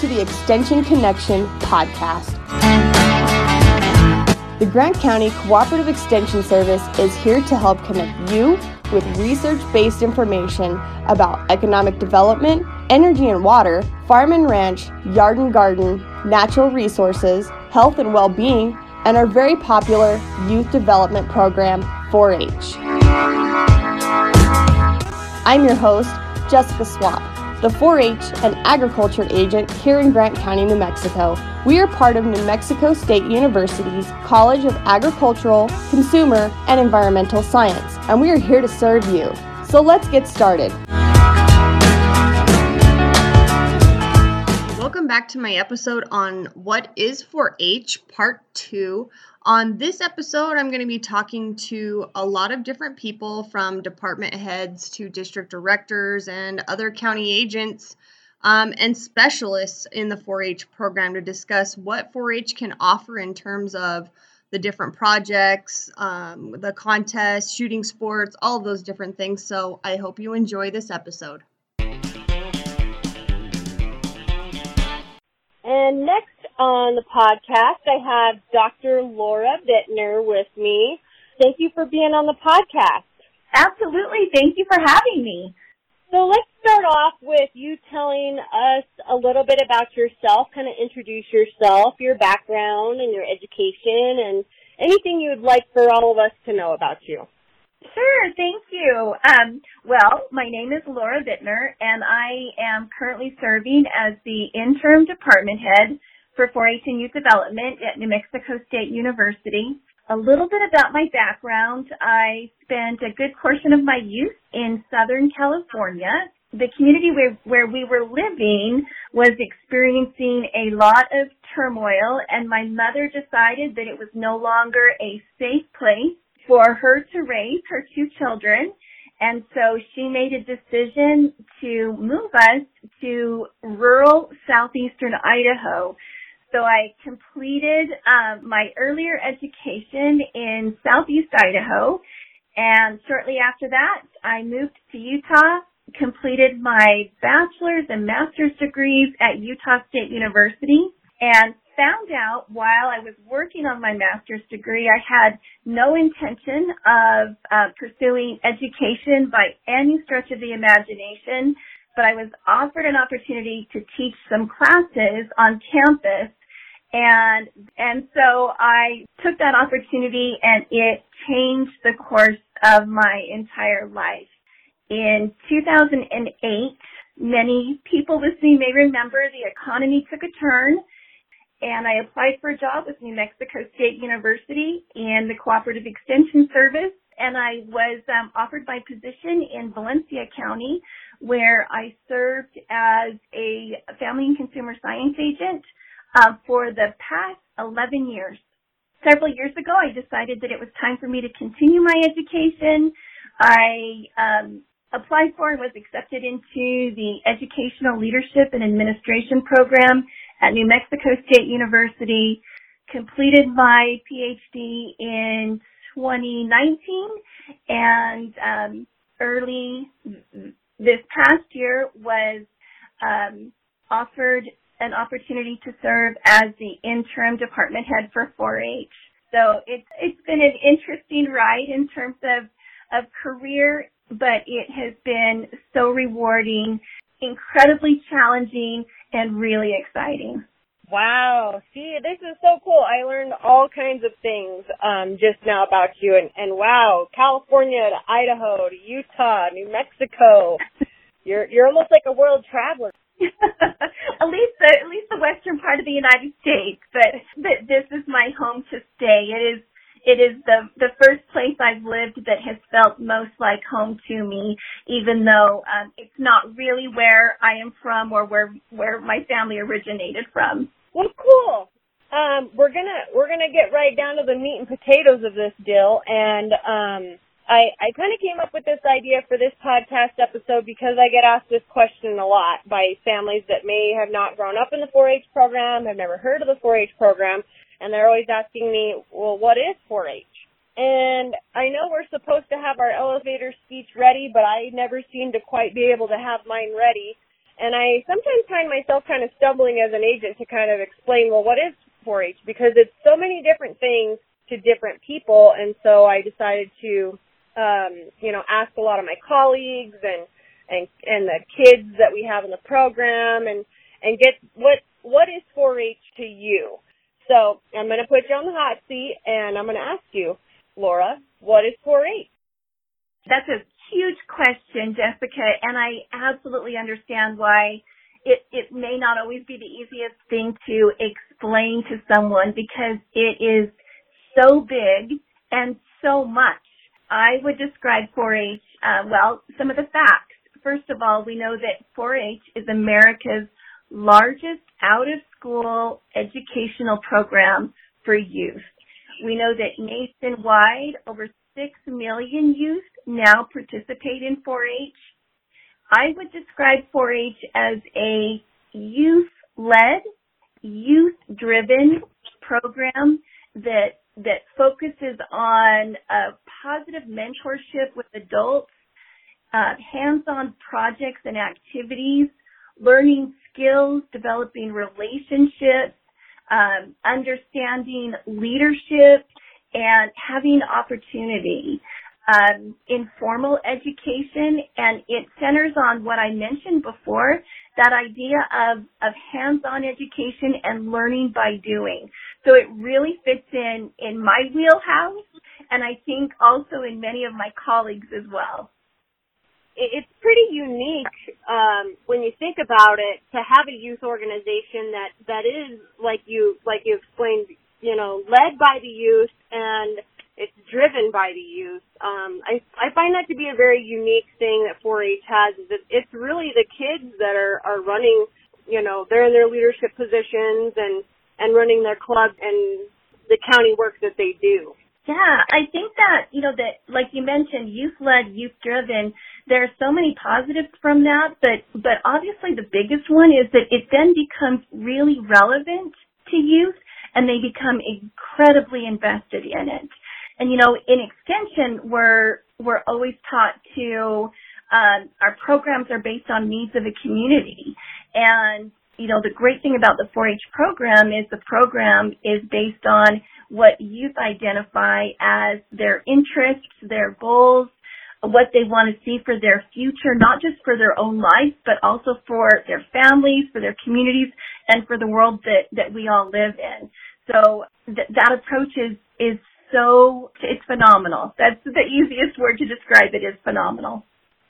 to the Extension Connection podcast. The Grant County Cooperative Extension Service is here to help connect you with research based information about economic development, energy and water, farm and ranch, yard and garden, natural resources, health and well being, and our very popular youth development program, 4 H. I'm your host, Jessica Swap, the 4 H and agriculture agent here in Grant County, New Mexico. We are part of New Mexico State University's College of Agricultural, Consumer, and Environmental Science, and we are here to serve you. So let's get started. Welcome back to my episode on What is 4 H, Part 2. On this episode, I'm going to be talking to a lot of different people from department heads to district directors and other county agents um, and specialists in the 4 H program to discuss what 4 H can offer in terms of the different projects, um, the contests, shooting sports, all those different things. So I hope you enjoy this episode. And next on the podcast, I have Dr. Laura Bittner with me. Thank you for being on the podcast. Absolutely. Thank you for having me. So let's start off with you telling us a little bit about yourself, kind of introduce yourself, your background and your education and anything you would like for all of us to know about you. Sure, thank you. Um, well, my name is Laura Bittner, and I am currently serving as the interim department head for 4-H and Youth Development at New Mexico State University. A little bit about my background. I spent a good portion of my youth in Southern California. The community where, where we were living was experiencing a lot of turmoil and my mother decided that it was no longer a safe place for her to raise her two children. And so she made a decision to move us to rural southeastern Idaho. So I completed um, my earlier education in southeast Idaho. And shortly after that, I moved to Utah, completed my bachelor's and master's degrees at Utah State University, and found out while I was working on my master's degree, I had no intention of uh, pursuing education by any stretch of the imagination, but I was offered an opportunity to teach some classes on campus. And, and so I took that opportunity and it changed the course of my entire life. In 2008, many people listening may remember the economy took a turn and I applied for a job with New Mexico State University in the Cooperative Extension Service, and I was um, offered my position in Valencia County, where I served as a family and consumer science agent uh, for the past 11 years. Several years ago, I decided that it was time for me to continue my education. I um, applied for and was accepted into the Educational Leadership and Administration program at New Mexico State University, completed my PhD in 2019 and um, early this past year was um, offered an opportunity to serve as the interim department head for 4-H. So it's it's been an interesting ride in terms of of career, but it has been so rewarding, incredibly challenging, and really exciting. Wow. See, this is so cool. I learned all kinds of things um just now about you and and wow, California to Idaho to Utah, New Mexico. You're you're almost like a world traveler. At least the at least the western part of the United States, but but this is my home to stay. It is it is the the first place I've lived that has felt most like home to me, even though um, it's not really where I am from or where where my family originated from. Well, cool. Um, we're gonna we're gonna get right down to the meat and potatoes of this deal, and um, I I kind of came up with this idea for this podcast episode because I get asked this question a lot by families that may have not grown up in the 4-H program, have never heard of the 4-H program, and they're always asking me, well, what is 4-H? And I know we're supposed to have our elevator speech ready, but I never seem to quite be able to have mine ready. And I sometimes find myself kind of stumbling as an agent to kind of explain, well, what is 4-H? Because it's so many different things to different people. And so I decided to, um, you know, ask a lot of my colleagues and, and, and the kids that we have in the program and, and get what, what is 4-H to you? So I'm going to put you on the hot seat and I'm going to ask you, Laura, what is 4-H? That's a huge question, Jessica, and I absolutely understand why it, it may not always be the easiest thing to explain to someone because it is so big and so much. I would describe 4-H, uh, well, some of the facts. First of all, we know that 4-H is America's largest out of school educational program for youth. We know that nationwide over 6 million youth now participate in 4-H. I would describe 4-H as a youth-led, youth-driven program that that focuses on a positive mentorship with adults, uh, hands-on projects and activities, learning skills, developing relationships, um, understanding leadership, and having opportunity. Um, informal education, and it centers on what I mentioned before, that idea of, of hands-on education and learning by doing. So it really fits in, in my wheelhouse, and I think also in many of my colleagues as well it's pretty unique um, when you think about it to have a youth organization that that is like you like you explained, you know, led by the youth and it's driven by the youth. Um, I I find that to be a very unique thing that 4-H has. Is that it's really the kids that are are running. You know, they're in their leadership positions and and running their club and the county work that they do. Yeah, I think that, you know, that, like you mentioned, youth-led, youth-driven, there are so many positives from that, but, but obviously the biggest one is that it then becomes really relevant to youth and they become incredibly invested in it. And, you know, in extension, we're, we're always taught to, um, our programs are based on needs of a community. And, you know, the great thing about the 4-H program is the program is based on what youth identify as their interests, their goals, what they want to see for their future, not just for their own life, but also for their families, for their communities, and for the world that, that we all live in. So th- that approach is, is so, it's phenomenal. That's the easiest word to describe it is phenomenal.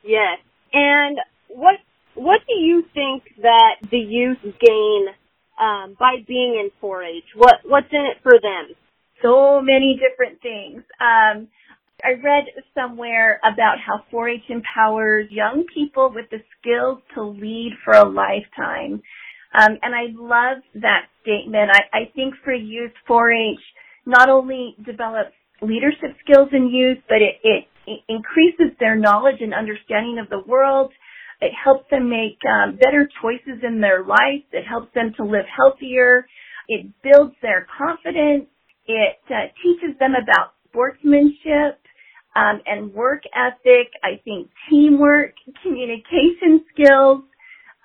Yes. And what, what do you think that the youth gain um, by being in 4-H? What, what's in it for them? so many different things. Um, I read somewhere about how 4-H empowers young people with the skills to lead for a lifetime. Um, and I love that statement. I, I think for youth, 4-H not only develops leadership skills in youth, but it, it, it increases their knowledge and understanding of the world. It helps them make um, better choices in their life. It helps them to live healthier. It builds their confidence. It uh, teaches them about sportsmanship um, and work ethic. I think teamwork, communication skills.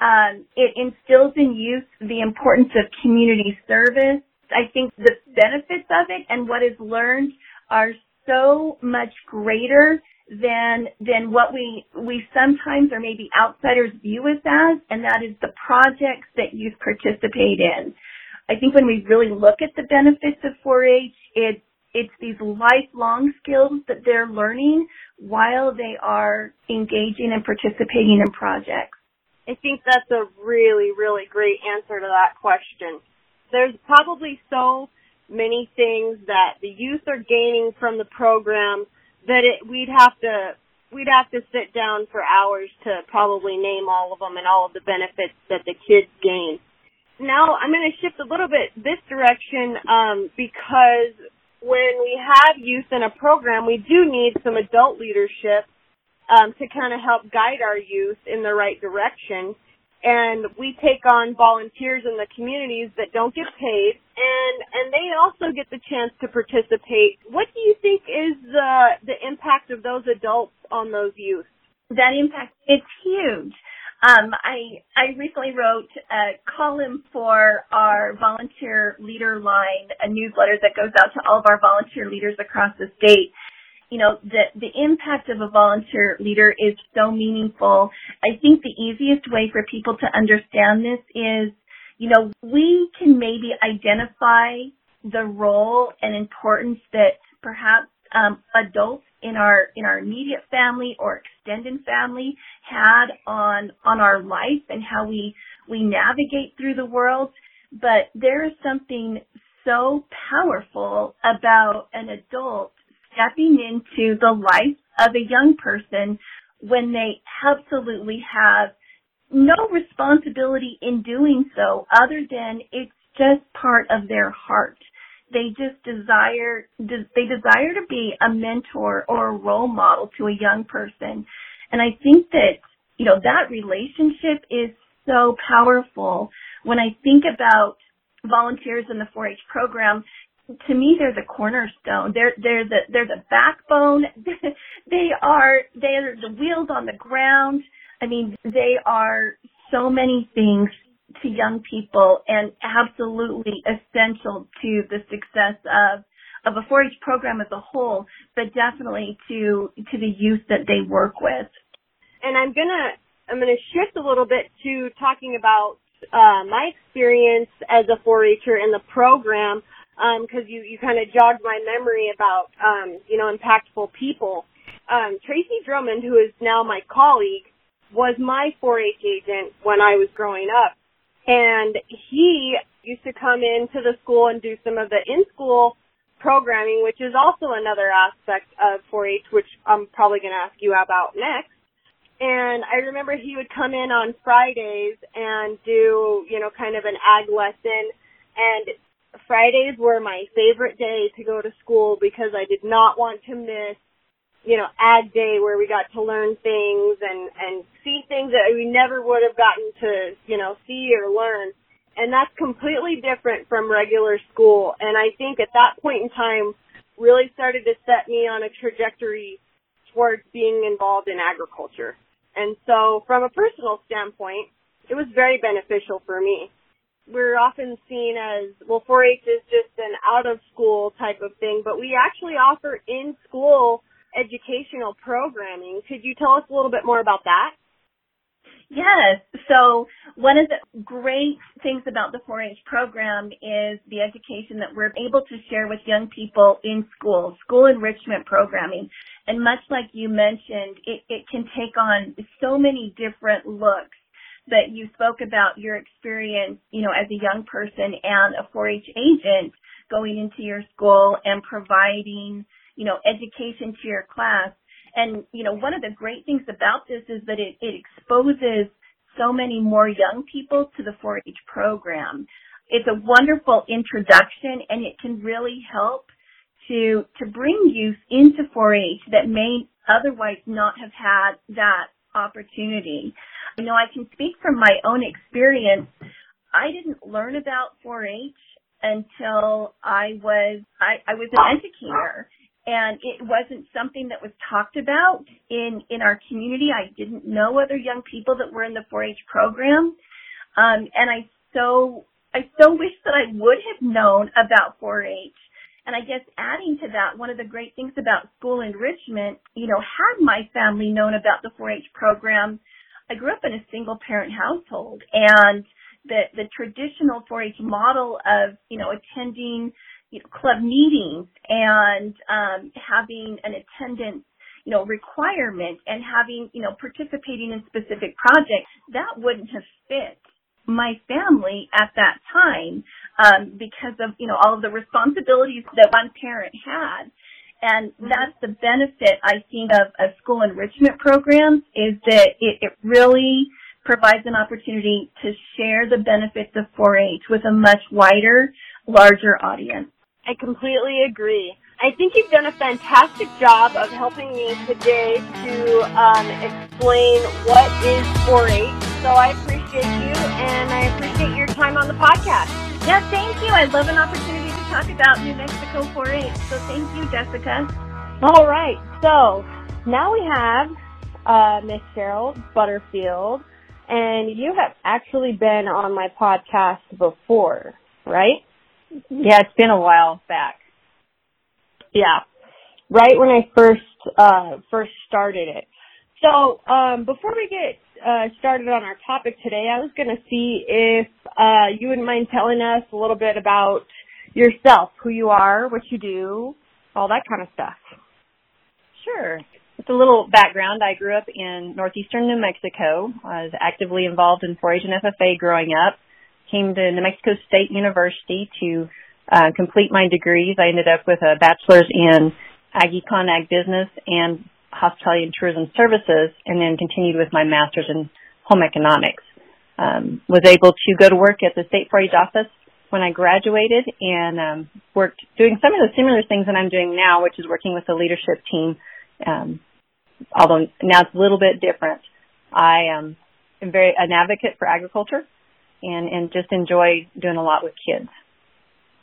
Um, it instills in youth the importance of community service. I think the benefits of it and what is learned are so much greater than than what we we sometimes or maybe outsiders view us as, and that is the projects that youth participate in. I think when we really look at the benefits of 4-H, it, it's these lifelong skills that they're learning while they are engaging and participating in projects. I think that's a really, really great answer to that question. There's probably so many things that the youth are gaining from the program that it, we'd have to we'd have to sit down for hours to probably name all of them and all of the benefits that the kids gain now I'm going to shift a little bit this direction um, because when we have youth in a program, we do need some adult leadership um, to kind of help guide our youth in the right direction. And we take on volunteers in the communities that don't get paid, and and they also get the chance to participate. What do you think is the the impact of those adults on those youth? That impact it's huge. Um, I I recently wrote a column for our volunteer leader line, a newsletter that goes out to all of our volunteer leaders across the state. You know, the the impact of a volunteer leader is so meaningful. I think the easiest way for people to understand this is, you know, we can maybe identify the role and importance that perhaps um, adults in our in our immediate family or extended family had on on our life and how we we navigate through the world but there is something so powerful about an adult stepping into the life of a young person when they absolutely have no responsibility in doing so other than it's just part of their heart. They just desire they desire to be a mentor or a role model to a young person. And i think that you know that relationship is so powerful. When i think about volunteers in the 4-h program to me they're the cornerstone. They're they're the they're the backbone. They are they are the wheels on the ground. I mean they are so many things to young people and absolutely essential to the success of of a 4-H program as a whole, but definitely to to the youth that they work with. And I'm gonna I'm gonna shift a little bit to talking about uh, my experience as a 4-H'er in the program, because um, you you kind of jogged my memory about um, you know impactful people. Um, Tracy Drummond, who is now my colleague, was my 4-H agent when I was growing up. And he used to come into the school and do some of the in-school programming, which is also another aspect of 4-H, which I'm probably going to ask you about next. And I remember he would come in on Fridays and do, you know, kind of an ag lesson. And Fridays were my favorite day to go to school because I did not want to miss you know, ag day where we got to learn things and, and see things that we never would have gotten to, you know, see or learn. And that's completely different from regular school. And I think at that point in time really started to set me on a trajectory towards being involved in agriculture. And so from a personal standpoint, it was very beneficial for me. We're often seen as, well, 4-H is just an out of school type of thing, but we actually offer in school educational programming. Could you tell us a little bit more about that? Yes. So one of the great things about the 4-H program is the education that we're able to share with young people in school, school enrichment programming. And much like you mentioned, it, it can take on so many different looks that you spoke about your experience, you know, as a young person and a 4-H agent going into your school and providing you know, education to your class. And, you know, one of the great things about this is that it, it exposes so many more young people to the 4-H program. It's a wonderful introduction and it can really help to, to bring youth into 4-H that may otherwise not have had that opportunity. You know, I can speak from my own experience. I didn't learn about 4-H until I was I, I was an educator and it wasn't something that was talked about in in our community. I didn't know other young people that were in the 4-H program, um, and I so I so wish that I would have known about 4-H. And I guess adding to that, one of the great things about school enrichment, you know, had my family known about the 4-H program, I grew up in a single parent household. And the, the traditional 4-H model of, you know, attending you know, club meetings and um, having an attendance you know requirement and having you know participating in specific projects that wouldn't have fit my family at that time um, because of you know all of the responsibilities that one parent had and mm-hmm. that's the benefit I think of, of school enrichment programs is that it, it really provides an opportunity to share the benefits of 4-H with a much wider, larger audience. I completely agree. I think you've done a fantastic job of helping me today to um, explain what is 4-H. So I appreciate you and I appreciate your time on the podcast. Yeah, thank you. I love an opportunity to talk about New Mexico 4-H. So thank you, Jessica. All right. So now we have uh, Miss Cheryl Butterfield and you have actually been on my podcast before, right? Yeah, it's been a while back. Yeah, right when I first uh, first started it. So um, before we get uh, started on our topic today, I was going to see if uh, you wouldn't mind telling us a little bit about yourself, who you are, what you do, all that kind of stuff. Sure. It's a little background. I grew up in northeastern New Mexico. I was actively involved in 4-H and FFA growing up. Came to New Mexico State University to uh, complete my degrees. I ended up with a bachelor's in Ag Econ Ag Business and Hospitality and Tourism Services, and then continued with my master's in Home Economics. Um, was able to go to work at the State 4-H office when I graduated and um, worked doing some of the similar things that I'm doing now, which is working with the leadership team. Um, although now it's a little bit different. I um, am very an advocate for agriculture and and just enjoy doing a lot with kids.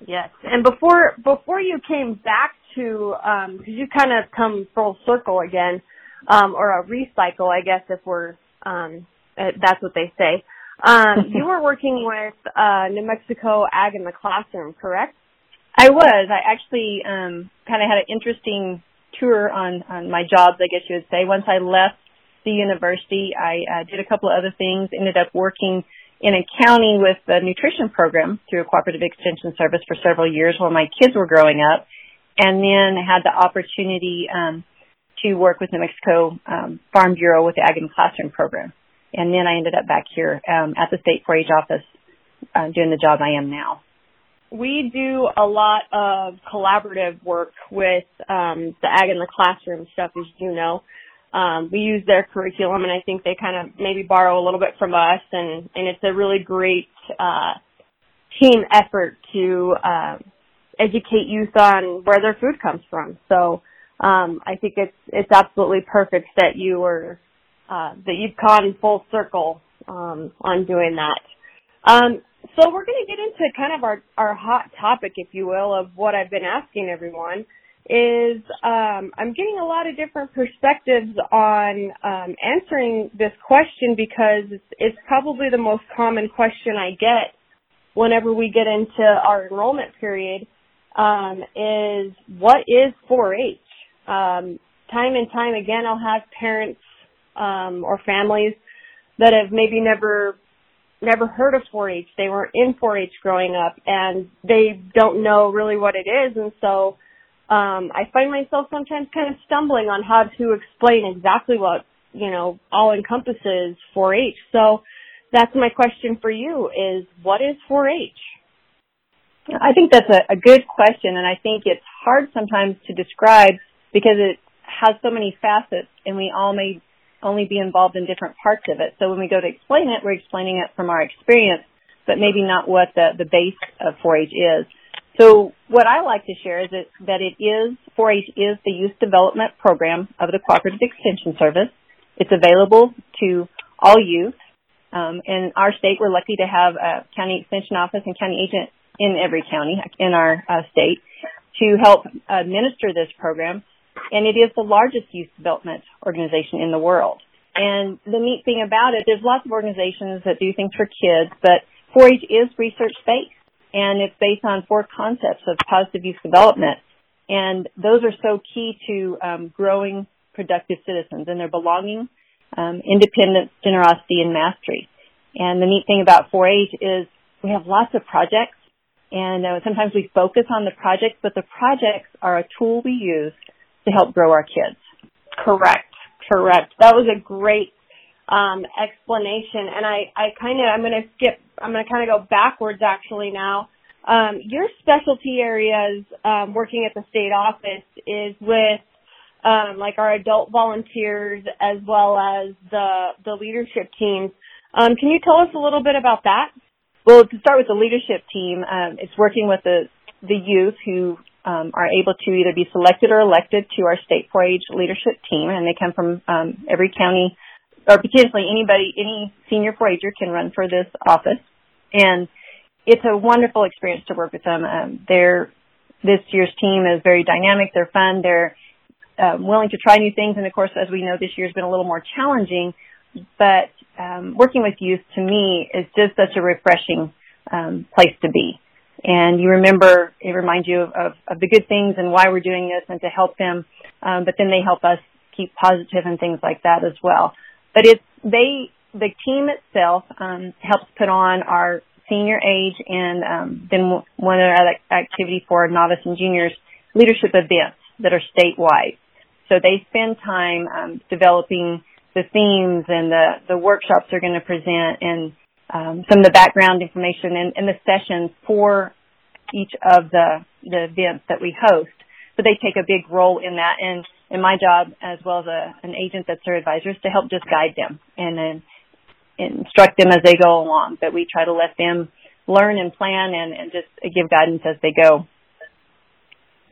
Yes, and before before you came back to because um, you kind of come full circle again, um, or a recycle, I guess if we're um, uh, that's what they say. Um, you were working with uh, New Mexico Ag in the classroom, correct? I was. I actually um, kind of had an interesting tour on on my jobs, I guess you would say. Once I left the university, I uh, did a couple of other things. Ended up working in a county with the nutrition program through a cooperative extension service for several years while my kids were growing up, and then had the opportunity um, to work with New Mexico um, Farm Bureau with the Ag in the Classroom program. And then I ended up back here um, at the state 4-H office uh, doing the job I am now. We do a lot of collaborative work with um, the Ag in the Classroom stuff, as you know. Um, we use their curriculum, and I think they kind of maybe borrow a little bit from us, and and it's a really great uh, team effort to uh, educate youth on where their food comes from. So um, I think it's it's absolutely perfect that you were uh, that you've gone full circle um, on doing that. Um, so we're going to get into kind of our our hot topic, if you will, of what I've been asking everyone is um, I'm getting a lot of different perspectives on um, answering this question because it's, it's probably the most common question I get whenever we get into our enrollment period um, is what is 4-H? Um, time and time again, I'll have parents um, or families that have maybe never never heard of 4-H. They weren't in 4-H growing up, and they don't know really what it is, and so um, I find myself sometimes kind of stumbling on how to explain exactly what you know all encompasses 4-H. So that's my question for you: is what is 4-H? I think that's a, a good question, and I think it's hard sometimes to describe because it has so many facets, and we all may only be involved in different parts of it. So when we go to explain it, we're explaining it from our experience, but maybe not what the, the base of 4-H is. So what I like to share is that, that it is, 4-H is the youth development program of the Cooperative Extension Service. It's available to all youth. Um, in our state, we're lucky to have a county extension office and county agent in every county in our uh, state to help administer this program. And it is the largest youth development organization in the world. And the neat thing about it, there's lots of organizations that do things for kids, but 4-H is research based and it's based on four concepts of positive youth development. And those are so key to um, growing productive citizens and their belonging, um, independence, generosity, and mastery. And the neat thing about 4-H is we have lots of projects, and uh, sometimes we focus on the projects, but the projects are a tool we use to help grow our kids. Correct. Correct. That was a great um, explanation, and I, I kind of, I'm going to skip, I'm going to kind of go backwards actually now. Um, your specialty areas um, working at the state office is with um, like our adult volunteers as well as the the leadership teams. Um, can you tell us a little bit about that? Well, to start with the leadership team, um, it's working with the the youth who um, are able to either be selected or elected to our state 4-H leadership team, and they come from um, every county or potentially anybody, any senior 4-H'er can run for this office. And it's a wonderful experience to work with them. Um, they're, this year's team is very dynamic. They're fun. They're um, willing to try new things. And of course, as we know, this year's been a little more challenging. But um, working with youth to me is just such a refreshing um, place to be. And you remember, it reminds you of, of, of, the good things and why we're doing this and to help them. Um, but then they help us keep positive and things like that as well. But it's, they, the team itself, um, helps put on our senior age and, um, then one of our other activity for novice and juniors leadership events that are statewide. So they spend time, um, developing the themes and the, the workshops they're going to present and um, some of the background information and, and, the sessions for each of the, the events that we host. So they take a big role in that and, and my job as well as a, an agent that's their advisor is to help just guide them and then instruct them as they go along. But we try to let them learn and plan and, and just give guidance as they go.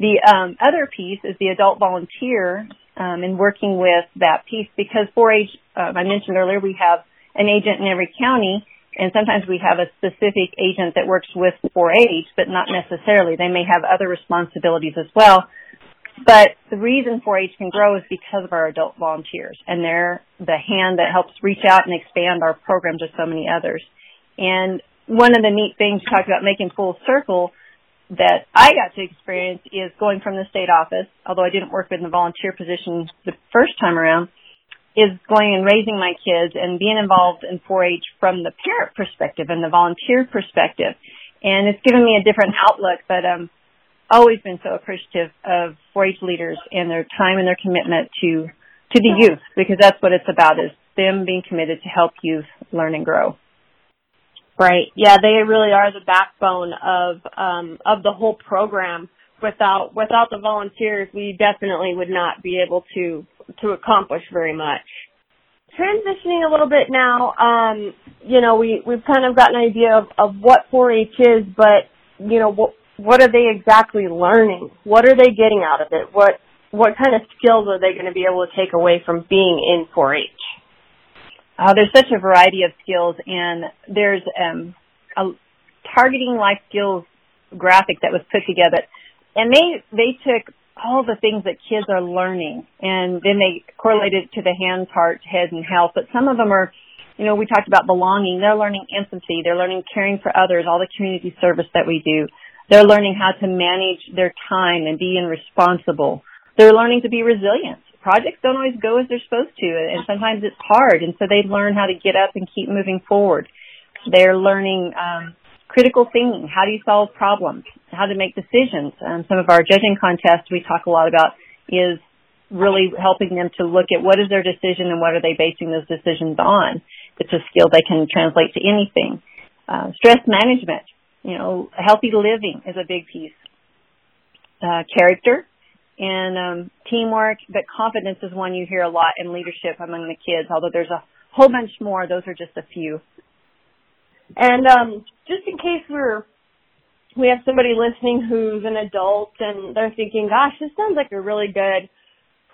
The um, other piece is the adult volunteer um, in working with that piece because 4-H, um, I mentioned earlier, we have an agent in every county, and sometimes we have a specific agent that works with 4-H, but not necessarily. They may have other responsibilities as well. But the reason 4-H can grow is because of our adult volunteers, and they're the hand that helps reach out and expand our program to so many others. And one of the neat things you talked about making full circle that I got to experience is going from the state office, although I didn't work in the volunteer position the first time around, is going and raising my kids and being involved in 4-H from the parent perspective and the volunteer perspective. And it's given me a different outlook, but um always been so appreciative of 4-H leaders and their time and their commitment to to the youth because that's what it's about is them being committed to help youth learn and grow. Right. Yeah, they really are the backbone of um, of the whole program. Without without the volunteers, we definitely would not be able to to accomplish very much. Transitioning a little bit now, um, you know, we we've kind of got an idea of, of what 4-H is, but you know, what what are they exactly learning? What are they getting out of it? What what kind of skills are they going to be able to take away from being in 4-H? Uh, there's such a variety of skills, and there's um, a targeting life skills graphic that was put together, and they they took all the things that kids are learning, and then they correlated to the hands, heart, head, and health. But some of them are, you know, we talked about belonging. They're learning empathy. They're learning caring for others. All the community service that we do. They're learning how to manage their time and be responsible. They're learning to be resilient projects don't always go as they're supposed to, and sometimes it's hard. And so they learn how to get up and keep moving forward. They're learning um, critical thinking. How do you solve problems? How to make decisions. Um, some of our judging contests we talk a lot about is really helping them to look at what is their decision and what are they basing those decisions on. It's a skill they can translate to anything. Uh, stress management, you know, healthy living is a big piece. Uh, character, and um, teamwork, but confidence is one you hear a lot in leadership among the kids. Although there's a whole bunch more, those are just a few. And um, just in case we're we have somebody listening who's an adult and they're thinking, "Gosh, this sounds like a really good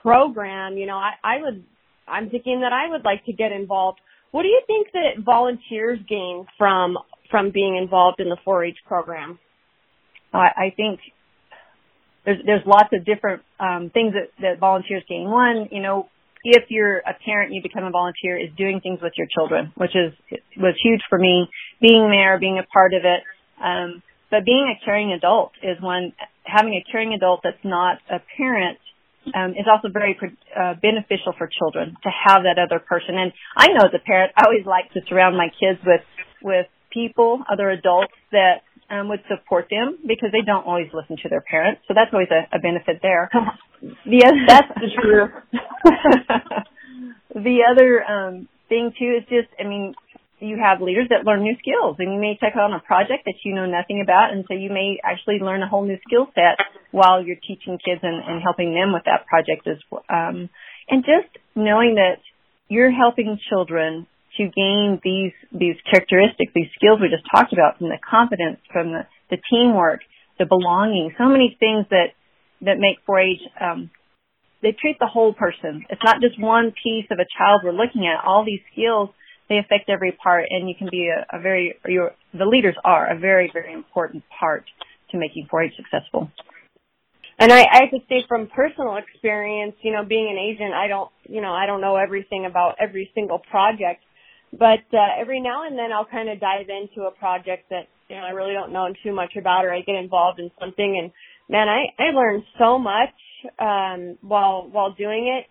program." You know, I, I would, I'm thinking that I would like to get involved. What do you think that volunteers gain from from being involved in the 4-H program? I, I think there's there's lots of different um, things that, that volunteers gain. One, you know, if you're a parent, you become a volunteer is doing things with your children, which is was huge for me. Being there, being a part of it, um, but being a caring adult is one. Having a caring adult that's not a parent um, is also very uh, beneficial for children to have that other person. And I know as a parent, I always like to surround my kids with with people, other adults that um, would support them because they don't always listen to their parents. So that's always a, a benefit there. the other, that's the truth. the other um, thing too is just, I mean, you have leaders that learn new skills and you may take on a project that you know nothing about and so you may actually learn a whole new skill set while you're teaching kids and, and helping them with that project as well. Um, and just knowing that you're helping children to gain these these characteristics, these skills we just talked about, from the confidence, from the, the teamwork, the belonging, so many things that that make 4-H. Um, they treat the whole person. It's not just one piece of a child we're looking at. All these skills they affect every part, and you can be a, a very your the leaders are a very very important part to making 4-H successful. And I, I to say from personal experience, you know, being an agent, I don't, you know, I don't know everything about every single project, But uh, every now and then I'll kind of dive into a project that you know I really don't know too much about, or I get involved in something, and man, I I learned so much um, while while doing it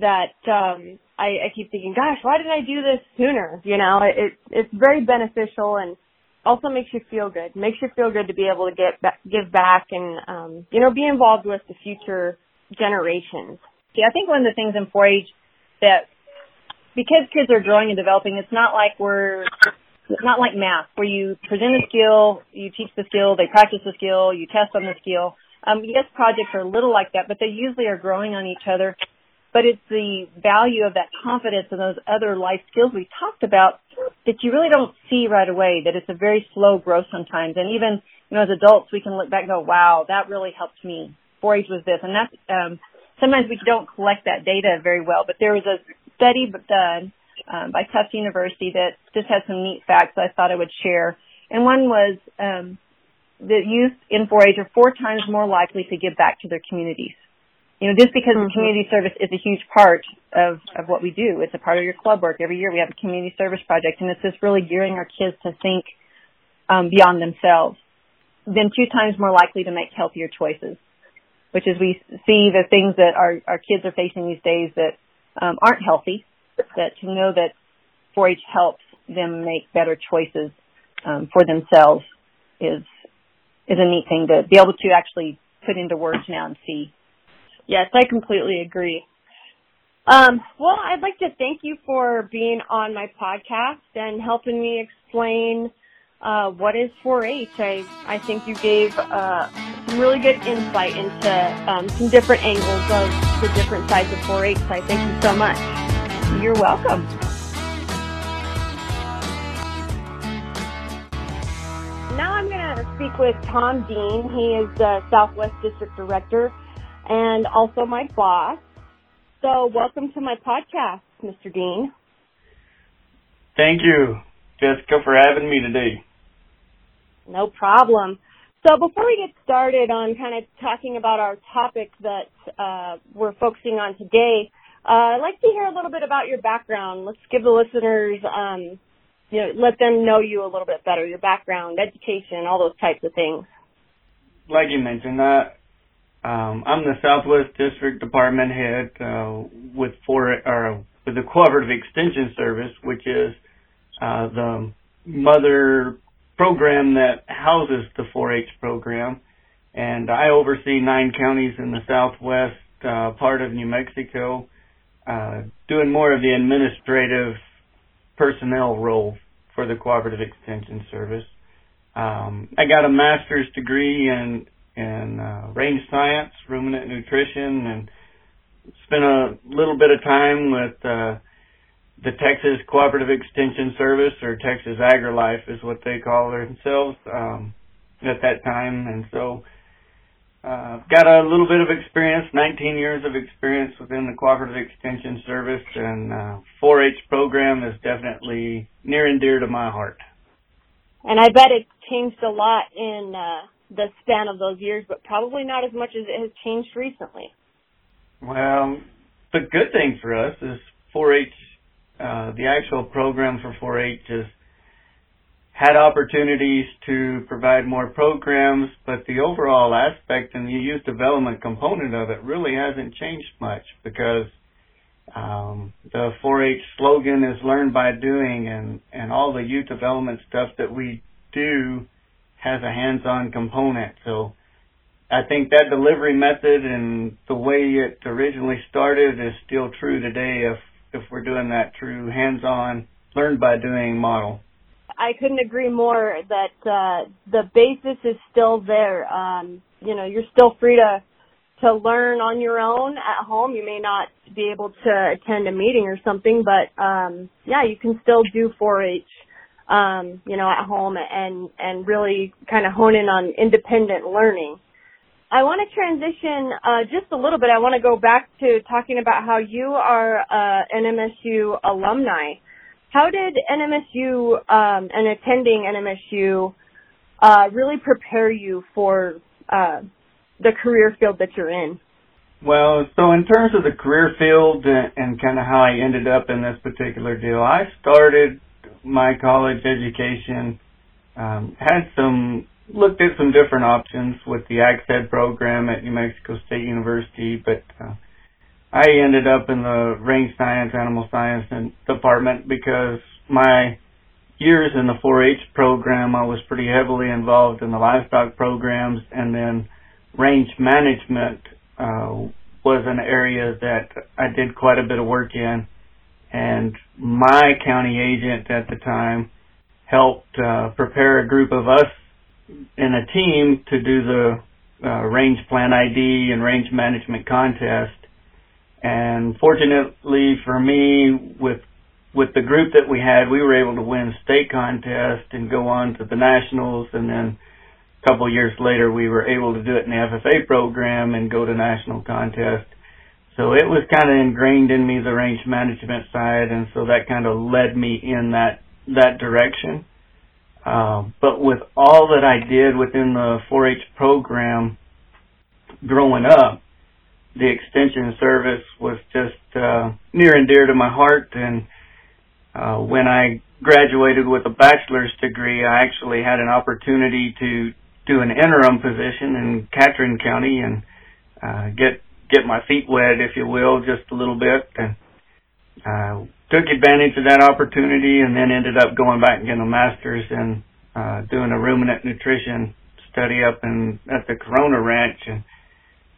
that um, I, I keep thinking, gosh, why didn't I do this sooner? You know, it it's very beneficial and also makes you feel good. Makes you feel good to be able to get back, give back and um, you know be involved with the future generations. Yeah, I think one of the things in 4-H that because kids are growing and developing, it's not like we're it's not like math where you present a skill, you teach the skill, they practice the skill, you test on the skill. Um, yes, projects are a little like that, but they usually are growing on each other. But it's the value of that confidence and those other life skills we talked about that you really don't see right away, that it's a very slow growth sometimes. And even, you know, as adults, we can look back and go, wow, that really helped me. 4-H was this. And that's, um, sometimes we don't collect that data very well, but there was a study done um, by Tufts University that just had some neat facts I thought I would share. And one was um, that youth in 4-H are four times more likely to give back to their communities. You know, just because mm-hmm. community service is a huge part of, of what we do. It's a part of your club work. Every year we have a community service project and it's just really gearing our kids to think um, beyond themselves. Then two times more likely to make healthier choices, which is we see the things that our, our kids are facing these days that um, aren't healthy, that to know that 4-H helps them make better choices um, for themselves is is a neat thing to be able to actually put into words now and see. Yes, I completely agree. Um, well, I'd like to thank you for being on my podcast and helping me explain uh, what is 4-H. I, I think you gave uh, some really good insight into um, some different angles of the different sides of 4-H. So I thank you so much. You're welcome. Now I'm going to speak with Tom Dean. He is the Southwest District Director and also my boss. So welcome to my podcast, Mr. Dean. Thank you, Jessica, for having me today. No problem. So before we get started on kind of talking about our topic that uh, we're focusing on today, uh, I'd like to hear a little bit about your background. Let's give the listeners, um, you know, let them know you a little bit better, your background, education, all those types of things. Like you mentioned, uh, um, I'm the Southwest District Department head uh, with four or with the Cooperative Extension Service, which is uh, the mother program that houses the 4-H program, and I oversee nine counties in the Southwest uh, part of New Mexico, uh, doing more of the administrative personnel role for the Cooperative Extension Service. Um, I got a master's degree in in uh, range science, ruminant nutrition, and spent a little bit of time with uh, the Texas Cooperative Extension Service, or Texas AgriLife is what they call themselves um, at that time. And so uh, got a little bit of experience, 19 years of experience within the Cooperative Extension Service, and uh, 4-H program is definitely near and dear to my heart. And I bet it changed a lot in uh, the span of those years, but probably not as much as it has changed recently. Well, the good thing for us is 4-H, uh, the actual program for 4-H has had opportunities to provide more programs, but the overall aspect and the youth development component of it really hasn't changed much because um, the 4-H slogan is learn by doing and, and all the youth development stuff that we do has a hands-on component. So I think that delivery method and the way it originally started is still true today if if we're doing that true hands-on, learn by doing model. I couldn't agree more that uh, the basis is still there. Um, you know, you're still free to to learn on your own at home. You may not be able to attend a meeting or something, but um, yeah, you can still do 4-H um, you know, at home and, and really kind of hone in on independent learning. I want to transition uh, just a little bit. I want to go back to talking about how you are uh, an MSU alumni. How did NMSU um, and attending NMSU uh, really prepare you for uh, the career field that you're in? Well, so in terms of the career field and, and kind of how I ended up in this particular deal, I started my college education, um, had some looked at some different options with the AgSed program at New Mexico State University, but uh, I ended up in the range science, animal science department because my years in the 4-H program, I was pretty heavily involved in the livestock programs, and then range management uh, was an area that I did quite a bit of work in, and my county agent at the time helped uh, prepare a group of us in a team to do the uh, range plant ID and range management contest. And fortunately for me, with with the group that we had, we were able to win state contest and go on to the nationals. And then a couple of years later, we were able to do it in the FFA program and go to national contest. So it was kind of ingrained in me the range management side, and so that kind of led me in that that direction. Uh, but with all that I did within the 4-H program growing up, the extension service was just uh, near and dear to my heart, and uh, when I graduated with a bachelor's degree, I actually had an opportunity to do an interim position in Catron County and uh, get get my feet wet, if you will, just a little bit, and uh, took advantage of that opportunity, and then ended up going back and getting a master's in uh, doing a ruminant nutrition study up in at the Corona Ranch, and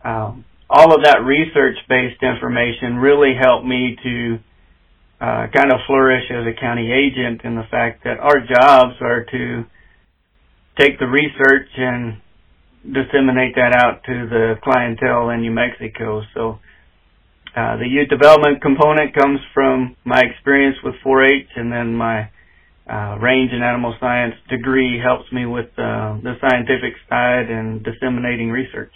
um, all of that research-based information really helped me to uh, kind of flourish as a county agent in the fact that our jobs are to take the research and disseminate that out to the clientele in New Mexico. So uh, the youth development component comes from my experience with 4-H, and then my uh, range and animal science degree helps me with uh, the scientific side and disseminating research.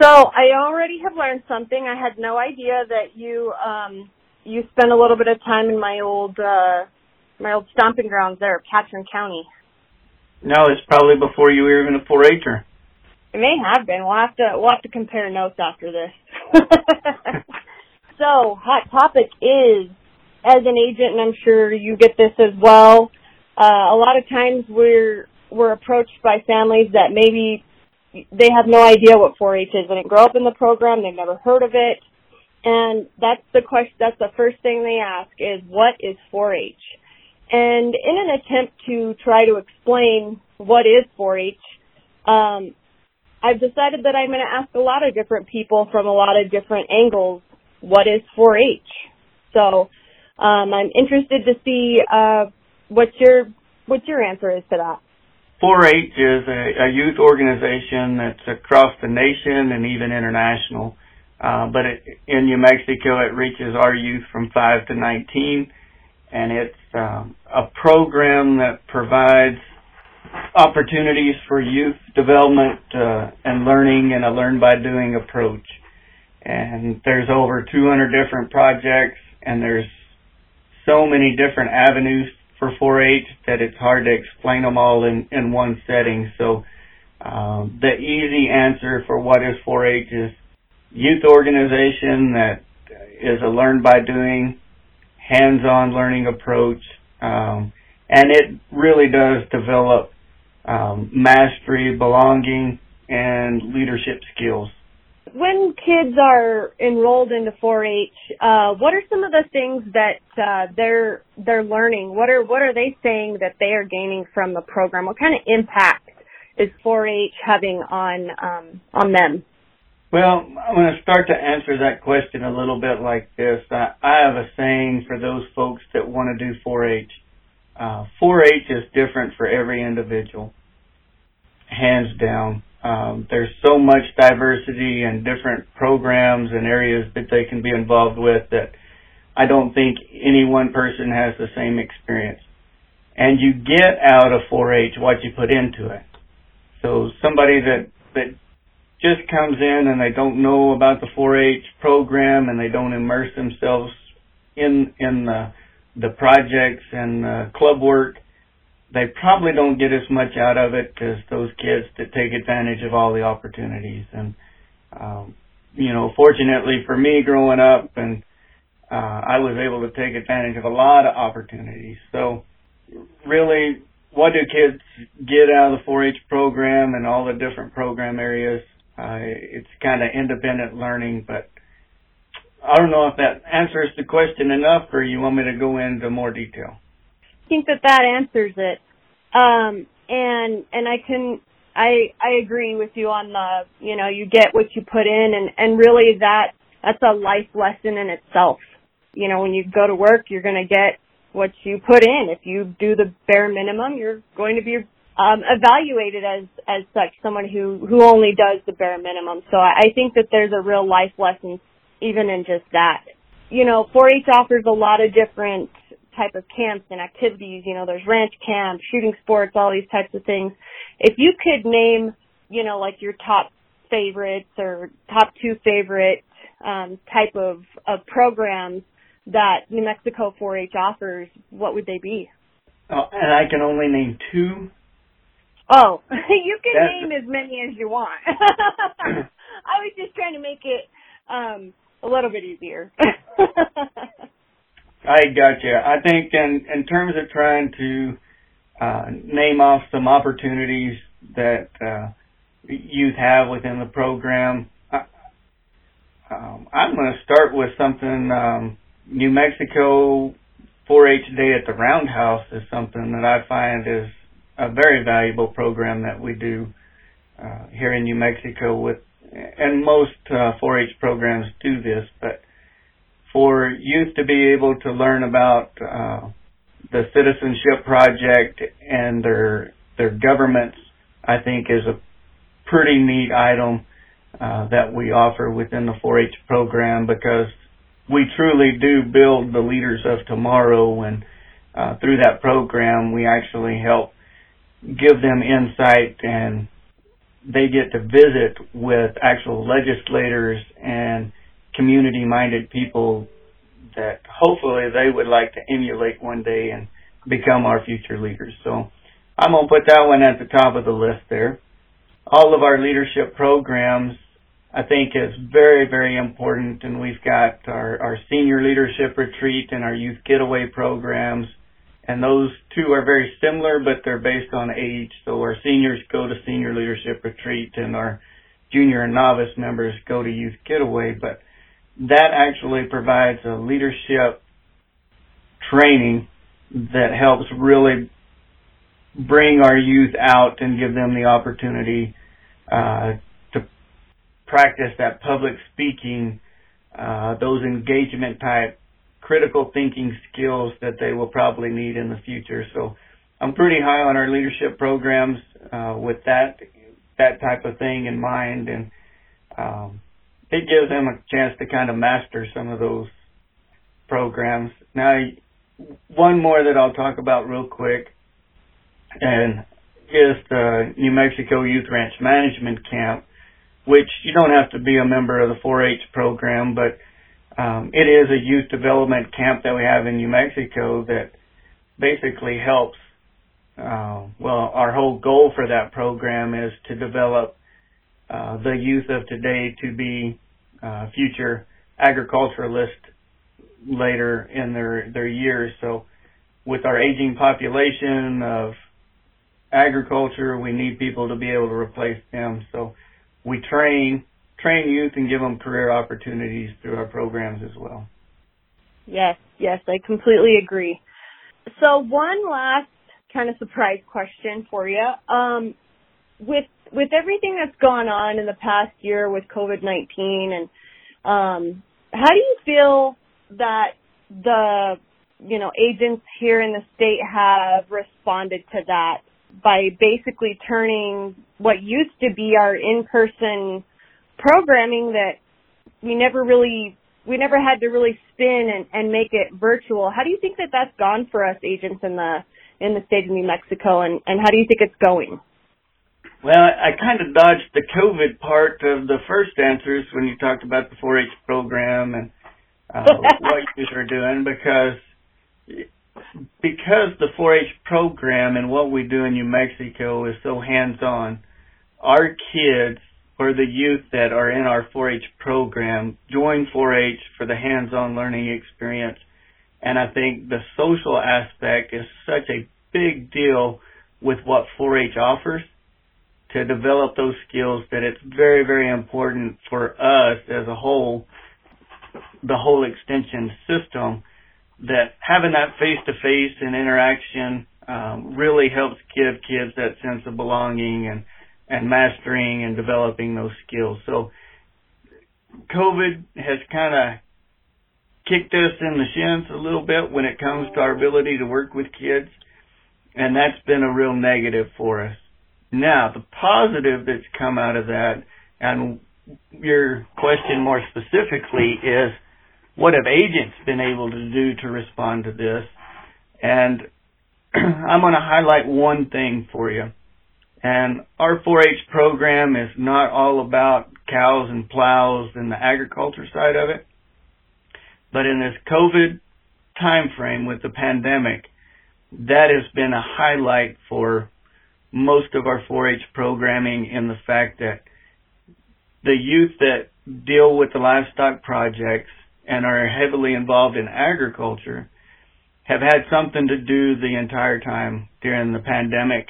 So I already have learned something. I had no idea that you um, you spent a little bit of time in my old uh my old stomping grounds there, Catron County. No, it's probably before you were even a 4-H'er. It may have been. We'll have to we'll have to compare notes after this. so, hot topic is as an agent, and I'm sure you get this as well. Uh, a lot of times we're we're approached by families that maybe they have no idea what 4-H is. They didn't grow up in the program. They've never heard of it. And that's the question, that's the first thing they ask is what is 4-H? And in an attempt to try to explain what is 4-H, um, I've decided that I'm going to ask a lot of different people from a lot of different angles what is 4-H. So um, I'm interested to see uh, what your what your answer is to that. 4-H is a, a youth organization that's across the nation and even international. Uh, but it, in New Mexico, it reaches our youth from 5 to 19, and it's um, a program that provides opportunities for youth development uh, and learning and a learn by doing approach. And there's over 200 different projects, and there's so many different avenues for 4-H that it's hard to explain them all in, in one setting. So um, the easy answer for what is 4-H is youth organization that is a learn by doing, hands-on learning approach, um, and it really does develop um, mastery, belonging, and leadership skills. When kids are enrolled into 4-H, uh, what are some of the things that uh, they're they're learning? What are what are they saying that they are gaining from the program? What kind of impact is 4-H having on um, on them? Well, I'm going to start to answer that question a little bit like this. I, I have a saying for those folks that want to do 4-H. Uh, 4-H is different for every individual, hands down. Um, there's so much diversity and different programs and areas that they can be involved with that I don't think any one person has the same experience. And you get out of 4-H what you put into it. So somebody that that just comes in and they don't know about the 4-H program and they don't immerse themselves in in the the projects and uh, club work, they probably don't get as much out of it as those kids that take advantage of all the opportunities. And um, you know, fortunately for me growing up and uh, I was able to take advantage of a lot of opportunities. So really, what do kids get out of the 4-H program and all the different program areas? Uh, it's kind of independent learning, but I don't know if that answers the question enough or you want me to go into more detail. Think that that answers it. Um, and, and I can, I, I agree with you on the, you know, you get what you put in and, and really that, that's a life lesson in itself. You know, when you go to work, you're going to get what you put in. If you do the bare minimum, you're going to be um, evaluated as as such, someone who who only does the bare minimum. So I, I think that there's a real life lesson even in just that. You know, 4-H offers a lot of different type of camps and activities. You know, there's ranch camp, shooting sports, all these types of things. If you could name, you know, like your top favorites or top two favorite um, type of of programs that New Mexico 4-H offers, what would they be? Oh, and I can only name two. Oh, you can That's... name as many as you want. I was just trying to make it um, a little bit easier. I got you. I think in in terms of trying to uh, name off some opportunities that uh, youth have within the program, I, um, I'm going to start with something. Um, New Mexico 4-H Day at the Roundhouse is something that I find is a very valuable program that we do uh, here in New Mexico with, and most uh, 4-H programs do this, but for youth to be able to learn about uh, the citizenship project and their their governments, I think is a pretty neat item uh, that we offer within the 4-H program because we truly do build the leaders of tomorrow and uh, through that program we actually help give them insight and they get to visit with actual legislators and community minded people that hopefully they would like to emulate one day and become our future leaders. So I'm going to put that one at the top of the list there. All of our leadership programs I think is very, very important. And we've got our, our senior leadership retreat and our youth getaway programs. And those two are very similar, but they're based on age. So our seniors go to senior leadership retreat and our junior and novice members go to youth getaway. But that actually provides a leadership training that helps really bring our youth out and give them the opportunity uh, to practice that public speaking, uh, those engagement type critical thinking skills that they will probably need in the future. So I'm pretty high on our leadership programs uh, with that that type of thing in mind, and um, it gives them a chance to kind of master some of those programs. Now, one more that I'll talk about real quick, and is the New Mexico Youth Ranch Management Camp which you don't have to be a member of the 4-H program, but um, it is a youth development camp that we have in New Mexico that basically helps. Uh, well, our whole goal for that program is to develop uh, the youth of today to be uh, future agriculturalists later in their their years. So, with our aging population of agriculture, we need people to be able to replace them. So we train train youth and give them career opportunities through our programs as well. Yes, yes, I completely agree. So one last kind of surprise question for you. Um, with with everything that's gone on in the past year with COVID nineteen, and um, how do you feel that the you know agents here in the state have responded to that by basically turning what used to be our in-person programming that we never really we never had to really spin and, and make it virtual. How do you think that that's gone for us agents in the in the state of New Mexico, and and how do you think it's going? Well, I kind of dodged the COVID part of the first answers when you talked about the 4-H program and uh, what you are doing because because the 4-H program and what we do in New Mexico is so hands-on, our kids or the youth that are in our 4-H program join 4-H for the hands-on learning experience. And I think the social aspect is such a big deal with what 4-H offers to develop those skills that it's very, very important for us as a whole, the whole extension system, that having that face-to-face and interaction um, really helps give kids that sense of belonging and and mastering and developing those skills. So COVID has kind of kicked us in the shins a little bit when it comes to our ability to work with kids, and that's been a real negative for us. Now, the positive that's come out of that, and your question more specifically is, what have agents been able to do to respond to this? And I'm going to highlight one thing for you. And our 4-H program is not all about cows and plows and the agriculture side of it. But in this COVID time frame with the pandemic, that has been a highlight for most of our 4-H programming in the fact that the youth that deal with the livestock projects and are heavily involved in agriculture have had something to do the entire time during the pandemic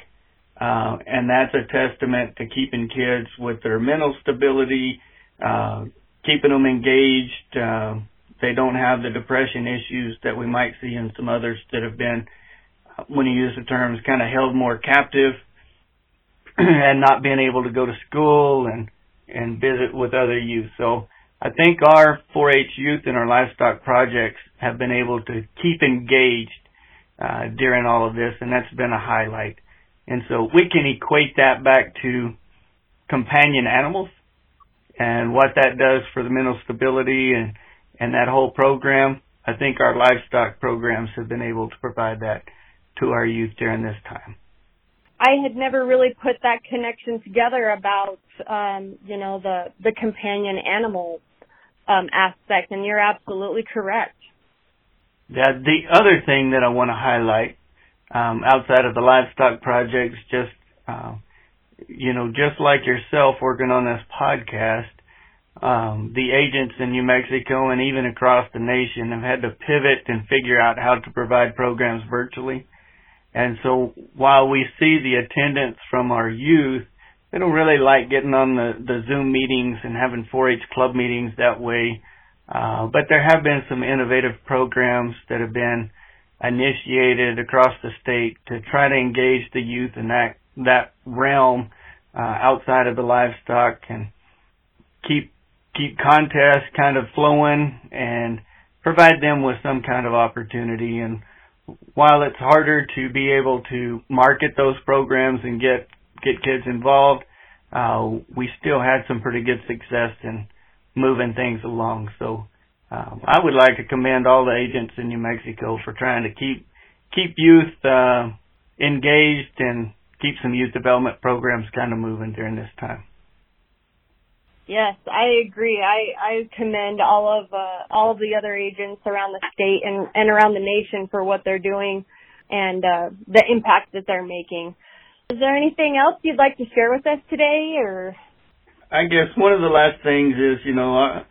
uh, and that's a testament to keeping kids with their mental stability, uh, keeping them engaged. Uh, they don't have the depression issues that we might see in some others that have been, when you use the terms, kind of held more captive and not being able to go to school and, and visit with other youth. So I think our 4-H youth and our livestock projects have been able to keep engaged uh, during all of this, and that's been a highlight. And so we can equate that back to companion animals and what that does for the mental stability and, and that whole program. I think our livestock programs have been able to provide that to our youth during this time. I had never really put that connection together about, um, you know, the, the companion animal um, aspect, and you're absolutely correct. Yeah, the other thing that I want to highlight um, outside of the livestock projects, just uh, you know, just like yourself working on this podcast, um, the agents in New Mexico and even across the nation have had to pivot and figure out how to provide programs virtually. And so while we see the attendance from our youth, they don't really like getting on the, the Zoom meetings and having 4-H club meetings that way. Uh, but there have been some innovative programs that have been initiated across the state to try to engage the youth in that that realm uh, outside of the livestock and keep keep contests kind of flowing and provide them with some kind of opportunity and while it's harder to be able to market those programs and get get kids involved uh, we still had some pretty good success in moving things along so um, I would like to commend all the agents in New Mexico for trying to keep keep youth uh, engaged and keep some youth development programs kind of moving during this time. Yes, I agree. I I commend all of uh, all of the other agents around the state and and around the nation for what they're doing and uh, the impact that they're making. Is there anything else you'd like to share with us today, or? I guess one of the last things is, you know, uh,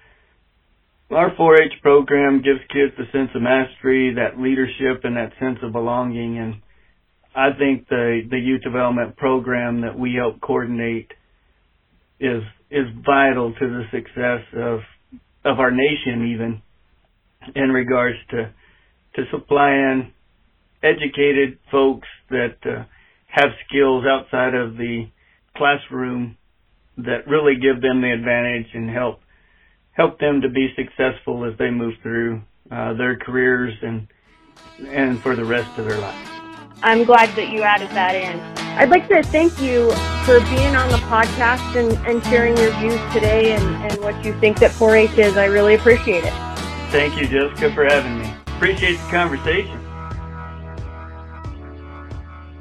our 4-H program gives kids a sense of mastery, that leadership, and that sense of belonging. And I think the the youth development program that we help coordinate is is vital to the success of of our nation, even in regards to to supplying educated folks that uh, have skills outside of the classroom that really give them the advantage and help help them to be successful as they move through uh, their careers and and for the rest of their life. I'm glad that you added that in. I'd like to thank you for being on the podcast and, and sharing your views today and, and what you think that 4-H is. I really appreciate it. Thank you, Jessica, for having me. Appreciate the conversation.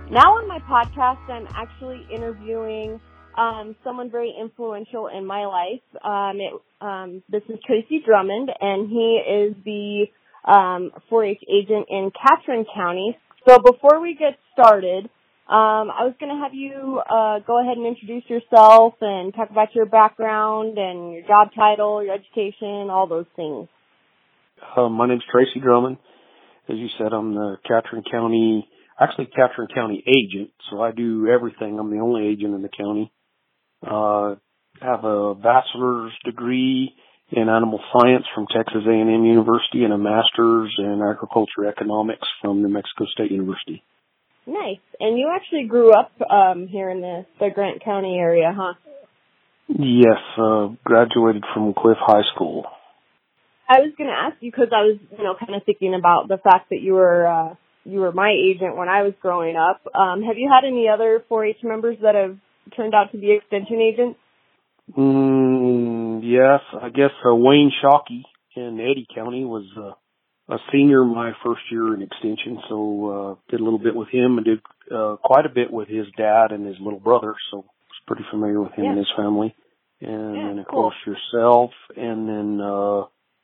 Now on my podcast, I'm actually interviewing um, someone very influential in my life. Um, it, um, this is Tracy Drummond, and he is the um, 4-H agent in Catron County. So before we get started, Um, I was going to have you uh, go ahead and introduce yourself and talk about your background and your job title, your education, all those things. Uh, my name's Tracy Drummond. As you said, I'm the Catron County, actually Catron County agent, so I do everything. I'm the only agent in the county. Uh, have a bachelor's degree in animal science from Texas A&M University and a master's in agriculture economics from New Mexico State University. Nice. And you actually grew up um here in the the Grant County area, huh? Yes, uh, graduated from Cliff High School. I was going to ask you because I was, you know, kind of thinking about the fact that you were uh you were my agent when I was growing up. Um have you had any other 4-H members that have turned out to be extension agents? Mm, yes, I guess uh, Wayne Shockey in Eddy County was uh, a senior my first year in extension, so uh, did a little bit with him and did uh, quite a bit with his dad and his little brother, so I was pretty familiar with him Yeah. and his family. And Yeah, then of cool. course yourself, and then uh,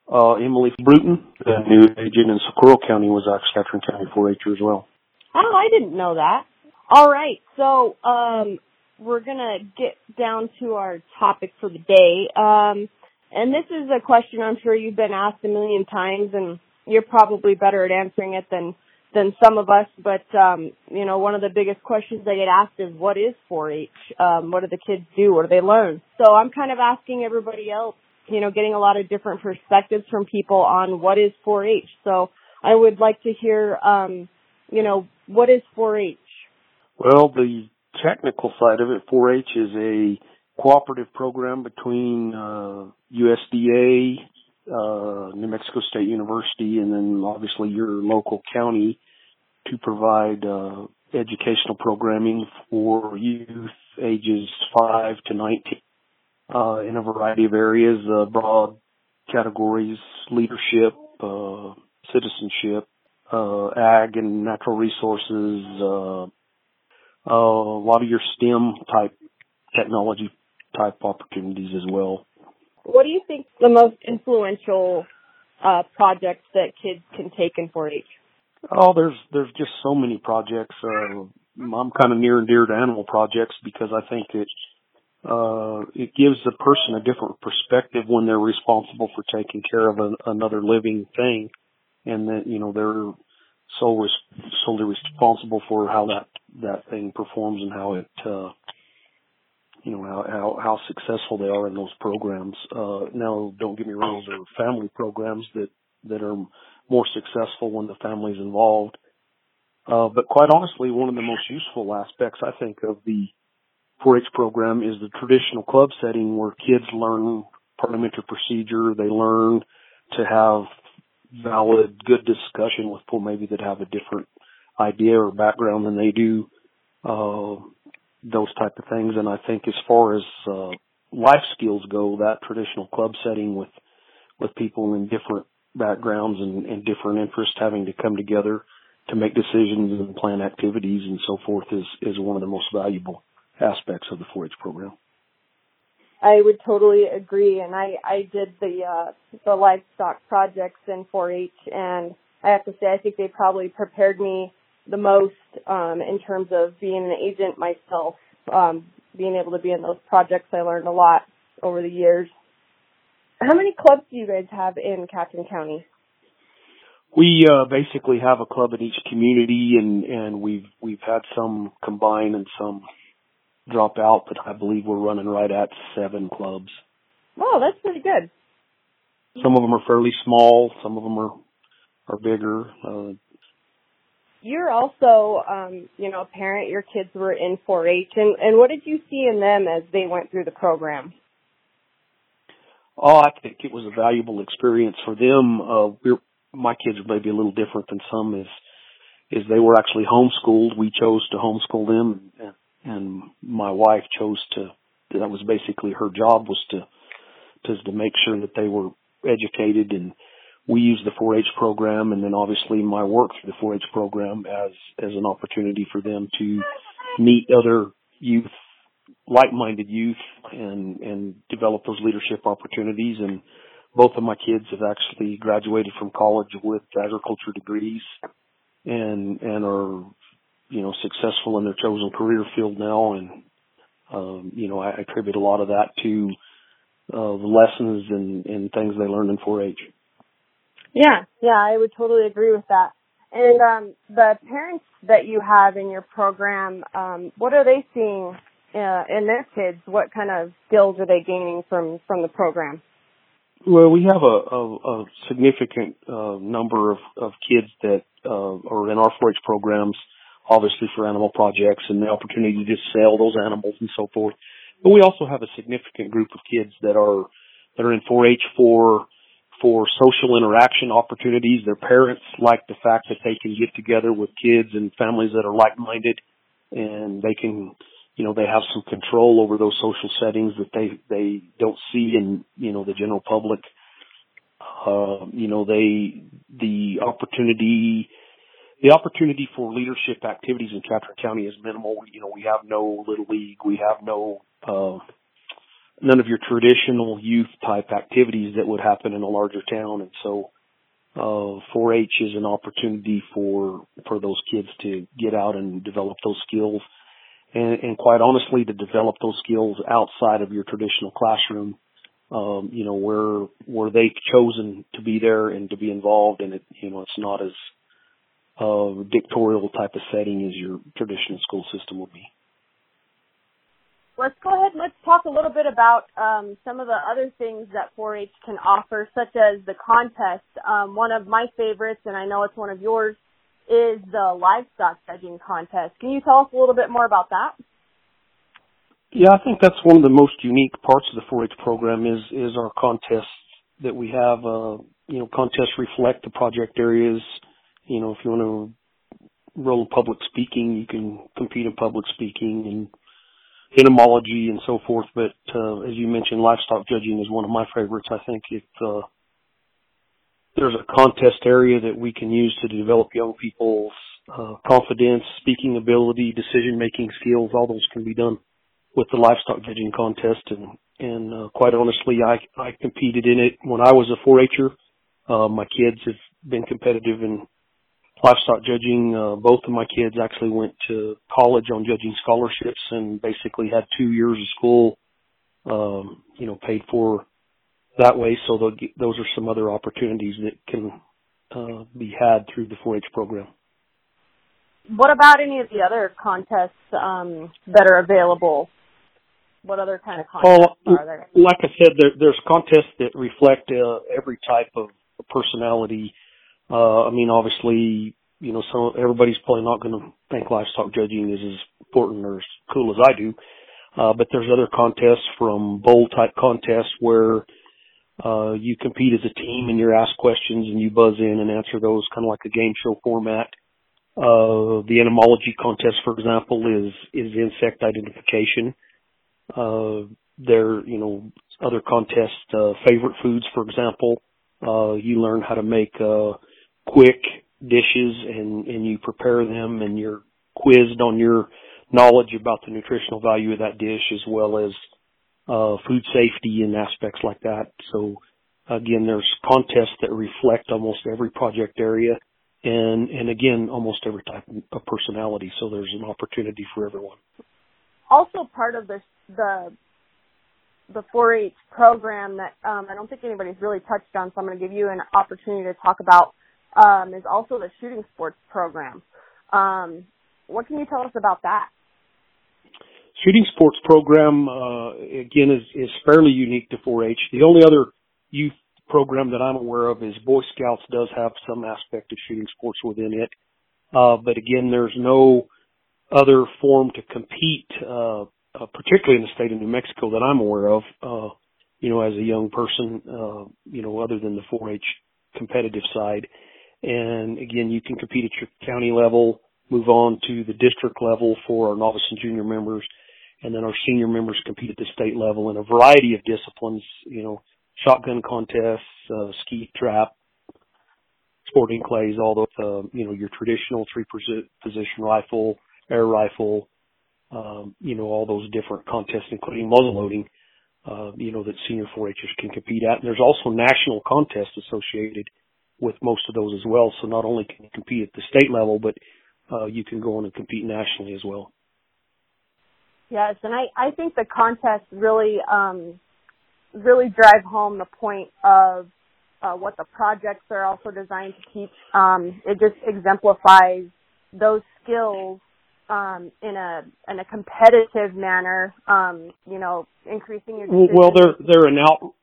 uh, Emily Bruton, the new agent in Socorro County, was actually Catron County 4-H'er as well. Oh, I didn't know that. All right, so um, we're gonna get down to our topic for the day, um, and this is a question I'm sure you've been asked a million times, and you're probably better at answering it than than some of us. But um, you know, one of the biggest questions I get asked is, "What is 4-H? Um, what do the kids do? What do they learn?" So I'm kind of asking everybody else, you know, getting a lot of different perspectives from people on what is 4-H. So I would like to hear, um, you know, what is 4-H? Well, the technical side of it, 4-H is a cooperative program between uh, USDA, uh, New Mexico State University, and then obviously your local county to provide uh, educational programming for youth ages 5 to 19 uh, in a variety of areas, uh, broad categories, leadership, uh, citizenship, uh, ag and natural resources, uh, uh, a lot of your STEM type technology type opportunities as well. What do you think the most influential uh, projects that kids can take in 4-H? Oh, there's there's just so many projects. Uh, I'm kind of near and dear to animal projects because I think it uh, it gives the person a different perspective when they're responsible for taking care of an, another living thing, and that you know they're so res- solely responsible for how that that thing performs and how it uh, you know how how, how successful they are in those programs. Uh, now, don't get me wrong, there are family programs that that are more successful when the family's involved. Uh, but quite honestly, one of the most useful aspects I think of the 4-H program is the traditional club setting where kids learn parliamentary procedure. They learn to have valid, good discussion with people maybe that have a different idea or background than they do. Uh, those type of things. And I think as far as uh, life skills go, that traditional club setting with with people in different backgrounds and, and different interests having to come together to make decisions and plan activities and so forth is is one of the most valuable aspects of the 4-H program. I would totally agree, and I I did the uh, the livestock projects in 4-H, and I have to say I think they probably prepared me the most um, in terms of being an agent myself. Um, being able to be in those projects, I learned a lot over the years. How many clubs do you guys have in Catron County? We uh, basically have a club in each community, and and we've we've had some combine and some drop out, but I believe we're running right at seven clubs. Oh, that's pretty good. Some of them are fairly small, some of them are are bigger. Uh, You're also, um, you know, a parent. Your kids were in 4-H, and and what did you see in them as they went through the program? Oh, I think it was a valuable experience for them. Uh, we're, my kids are maybe a little different than some is, is they were actually homeschooled. We chose to homeschool them and, and my wife chose to, that was basically her job was to, to, to make sure that they were educated and we use the 4-H program and then obviously my work through the 4-H program as, as an opportunity for them to meet other youth like-minded youth and and develop those leadership opportunities and both of my kids have actually graduated from college with agriculture degrees and and are you know, successful in their chosen career field now. And, um, you know, I attribute a lot of that to, uh, the lessons and, and things they learned in 4-H. Yeah, yeah, I would totally agree with that. And um, the parents that you have in your program, um, what are they seeing uh, in their kids? What kind of skills are they gaining from from the program? Well, we have a, a, a significant uh, number of, of kids that uh, are in our 4-H programs, obviously for animal projects and the opportunity to just sell those animals and so forth. But we also have a significant group of kids that are that are in 4-H for for social interaction opportunities. Their parents like the fact that they can get together with kids and families that are like-minded and they can, you know, they have some control over those social settings that they, they don't see in, you know, the general public. Uh, you know, they, the opportunity, the opportunity for leadership activities in Catron County is minimal. You know, we have no little league. We have no, uh, none of your traditional youth type activities that would happen in a larger town. And so, uh, 4-H is an opportunity for, for those kids to get out and develop those skills. And, and quite honestly, to develop those skills outside of your traditional classroom, um, you know, where, where they've chosen to be there and to be involved and it, you know, it's not as, uh, dictatorial type of setting as your traditional school system would be let's go ahead and let's talk a little bit about um, some of the other things that 4-H can offer, such as the contest. Um, one of my favorites, and I know it's one of yours, is the livestock judging contest. Can you tell us a little bit more about that? Yeah, I think that's one of the most unique parts of the 4-H program is is our contests that we have. Uh, you know, contests reflect the project areas. You know, if you want to roll public speaking, you can compete in public speaking and entomology and so forth. But uh, as you mentioned, livestock judging is one of my favorites. I think if uh, there's a contest area that we can use to develop young people's uh, confidence, speaking ability, decision making skills, all those can be done with the livestock judging contest. And and uh, quite honestly, I I competed in it when I was a 4-H'er. Uh, my kids have been competitive in livestock judging. Uh, both of my kids actually went to college on judging scholarships and basically had two years of school, um, you know, paid for that way. So those are some other opportunities that can uh, be had through the 4-H program. What about any of the other contests um, that are available? What other kind of contests are there? Like I said, there, there's contests that reflect uh, every type of personality uh, I mean, obviously, you know, some everybody's probably not going to think livestock judging is as important or as cool as I do. Uh, but there's other contests from bowl type contests where uh, you compete as a team and you're asked questions and you buzz in and answer those kind of like a game show format. Uh, the entomology contest, for example, is, is insect identification. Uh, there, you know, other contests, uh, favorite foods, for example, uh, you learn how to make, uh, quick dishes and, and you prepare them and you're quizzed on your knowledge about the nutritional value of that dish as well as uh, food safety and aspects like that. So again, there's contests that reflect almost every project area and, and again, almost every type of personality. So there's an opportunity for everyone. Also part of the, the, the 4-H program that um, I don't think anybody's really touched on, so I'm going to give you an opportunity to talk about um, is also the shooting sports program. Um, what can you tell us about that? Shooting sports program uh, again is is fairly unique to 4-H. The only other youth program that I'm aware of is Boy Scouts does have some aspect of shooting sports within it, uh, but again, there's no other form to compete, uh, uh, particularly in the state of New Mexico that I'm aware of. Uh, you know, as a young person, uh, you know, other than the 4-H competitive side. And again, you can compete at your county level, move on to the district level for our novice and junior members, and then our senior members compete at the state level in a variety of disciplines, you know, shotgun contests, uh, skeet trap, sporting clays, all the, uh, you know, your traditional three position rifle, air rifle, um, you know, all those different contests, including muzzle loading, uh, you know, that senior 4-Hers can compete at. And there's also national contests associated with most of those as well. So not only can you compete at the state level, but uh, you can go on and compete nationally as well. Yes, and I, I think the contests really um, really drive home the point of uh, what the projects are also designed to teach. Um, it just exemplifies those skills um, in a in a competitive manner. Um, you know, increasing your well, they're they're an out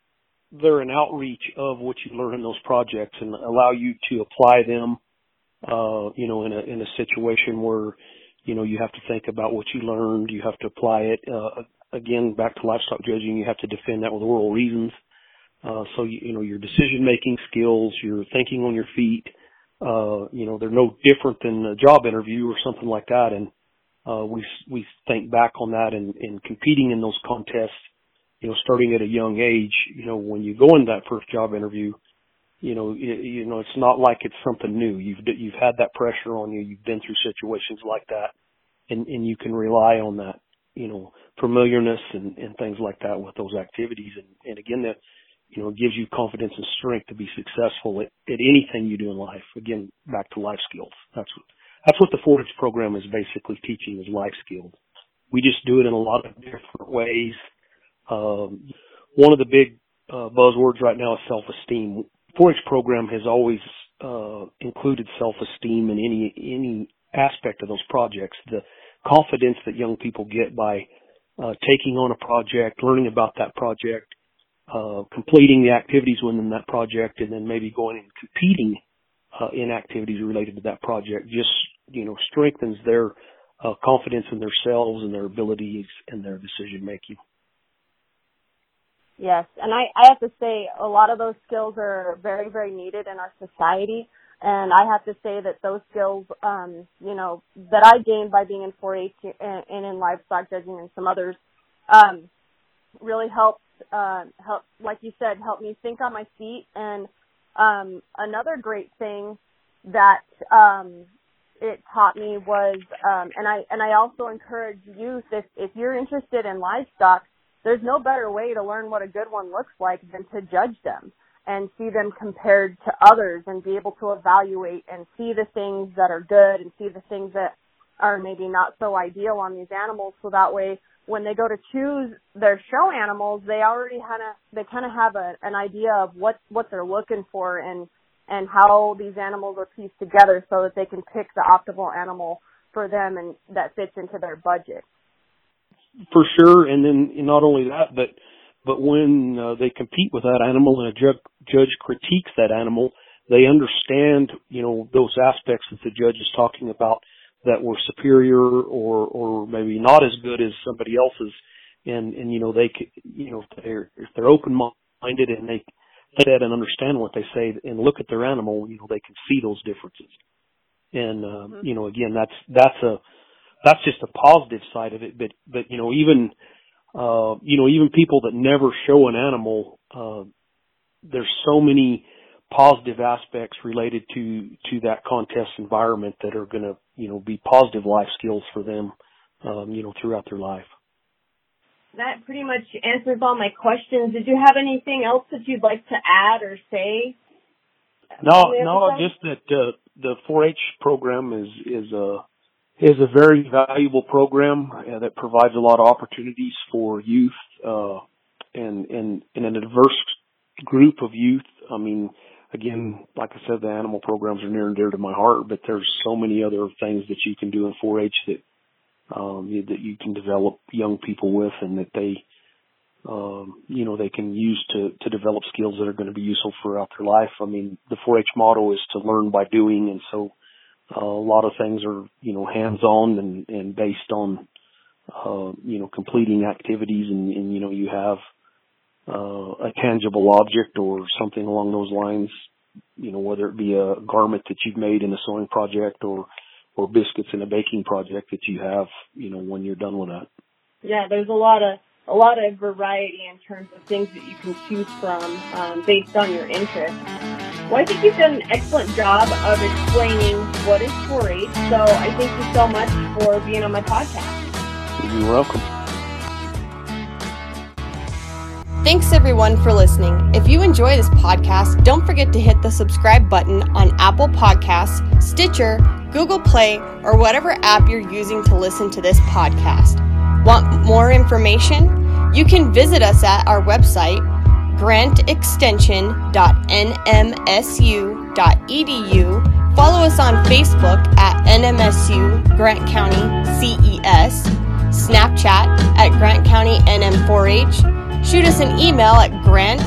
they're an outreach of what you learn in those projects and allow you to apply them. Uh, you know, in a in a situation where you know you have to think about what you learned, you have to apply it. Uh, again, back to livestock judging, you have to defend that with oral reasons. Uh, so you, you know your decision making skills, your thinking on your feet, uh, you know they're no different than a job interview or something like that. And uh, we we think back on that and, and competing in those contests. You know, starting at a young age. You know, when you go in that first job interview, you know, you, you know it's not like it's something new. You've you've had that pressure on you. You've been through situations like that, and and you can rely on that. You know, familiarness and, and things like that with those activities. And, and again, that, you know, gives you confidence and strength to be successful at, at anything you do in life. Again, back to life skills. That's what, that's what the 4-H program is basically teaching is life skills. We just do it in a lot of different ways. Um, one of the big uh, buzzwords right now is self-esteem. 4-H program has always uh, included self-esteem in any any aspect of those projects. The confidence that young people get by uh, taking on a project, learning about that project, uh, completing the activities within that project, and then maybe going and competing uh, in activities related to that project just you know strengthens their uh, confidence in themselves and their abilities and their decision making. Yes, and I, I have to say a lot of those skills are very, very needed in our society. And I have to say that those skills, um, you know, that I gained by being in 4-H and, and in livestock judging and some others, um, really helped, uh, help, like you said, help me think on my feet. And, um, another great thing that, um, it taught me was, um, and I, and I also encourage youth, if, if you're interested in livestock, there's no better way to learn what a good one looks like than to judge them and see them compared to others and be able to evaluate and see the things that are good and see the things that are maybe not so ideal on these animals. So that way when they go to choose their show animals they already kind of they kind of have a, an idea of what what they're looking for and and how these animals are pieced together so that they can pick the optimal animal for them and that fits into their budget for sure and then not only that but but when uh, they compete with that animal and a ju- judge critiques that animal, they understand, you know, those aspects that the judge is talking about that were superior or, or maybe not as good as somebody else's. And, and, you know, they you know, if they're, if they're open-minded and they look at and understand what they say and look at their animal, you know, they can see those differences. And, uh, mm-hmm. you know, again, that's, that's a, that's just a positive side of it. But, but, you know, even, uh, you know, even people that never show an animal, uh, there's so many positive aspects related to, to that contest environment that are going to, you know, be positive life skills for them, um, you know, throughout their life. That pretty much answers all my questions. Did you have anything else that you'd like to add or say? No, no, just that, uh, the 4-H program is, is, uh, is a very valuable program uh, that provides a lot of opportunities for youth uh, and, and, and a diverse group of youth. I mean, again, like I said, the animal programs are near and dear to my heart, but there's so many other things that you can do in 4-H that um, that you can develop young people with, and that they, um, you know, they can use to to develop skills that are going to be useful throughout their life. I mean, the 4-H motto is to learn by doing, and so a lot of things are, you know, hands-on and, and based on, uh, you know, completing activities and, and you know, you have, uh, a tangible object or something along those lines, you know, whether it be a garment that you've made in a sewing project or, or biscuits in a baking project that you have, you know, when you're done with that. Yeah, there's a lot of, a lot of variety in terms of things that you can choose from um, based on your interest. Well, I think you've done an excellent job of explaining what is 4-H, so I thank you so much for being on my podcast. You're welcome. Thanks everyone for listening. If you enjoy this podcast, don't forget to hit the subscribe button on Apple Podcasts, Stitcher, Google Play, or whatever app you're using to listen to this podcast. Want more information? You can visit us at our website, grantextension.nmsu.edu. Follow us on Facebook at NMSU Grant County CES, Snapchat at Grant County NM4H, shoot us an email at grant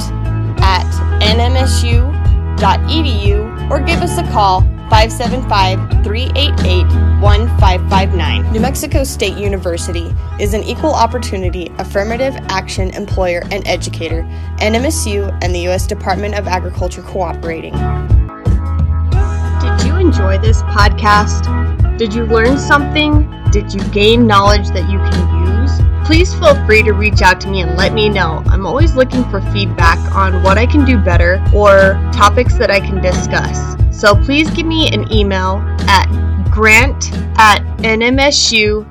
at nmsu.edu, or give us a call 575 388 1559. New Mexico State University is an equal opportunity affirmative action employer and educator, NMSU and the U.S. Department of Agriculture cooperating. Did you enjoy this podcast? Did you learn something? Did you gain knowledge that you can use? Please feel free to reach out to me and let me know. I'm always looking for feedback on what I can do better or topics that I can discuss. So please give me an email at grant at nmsu.edu.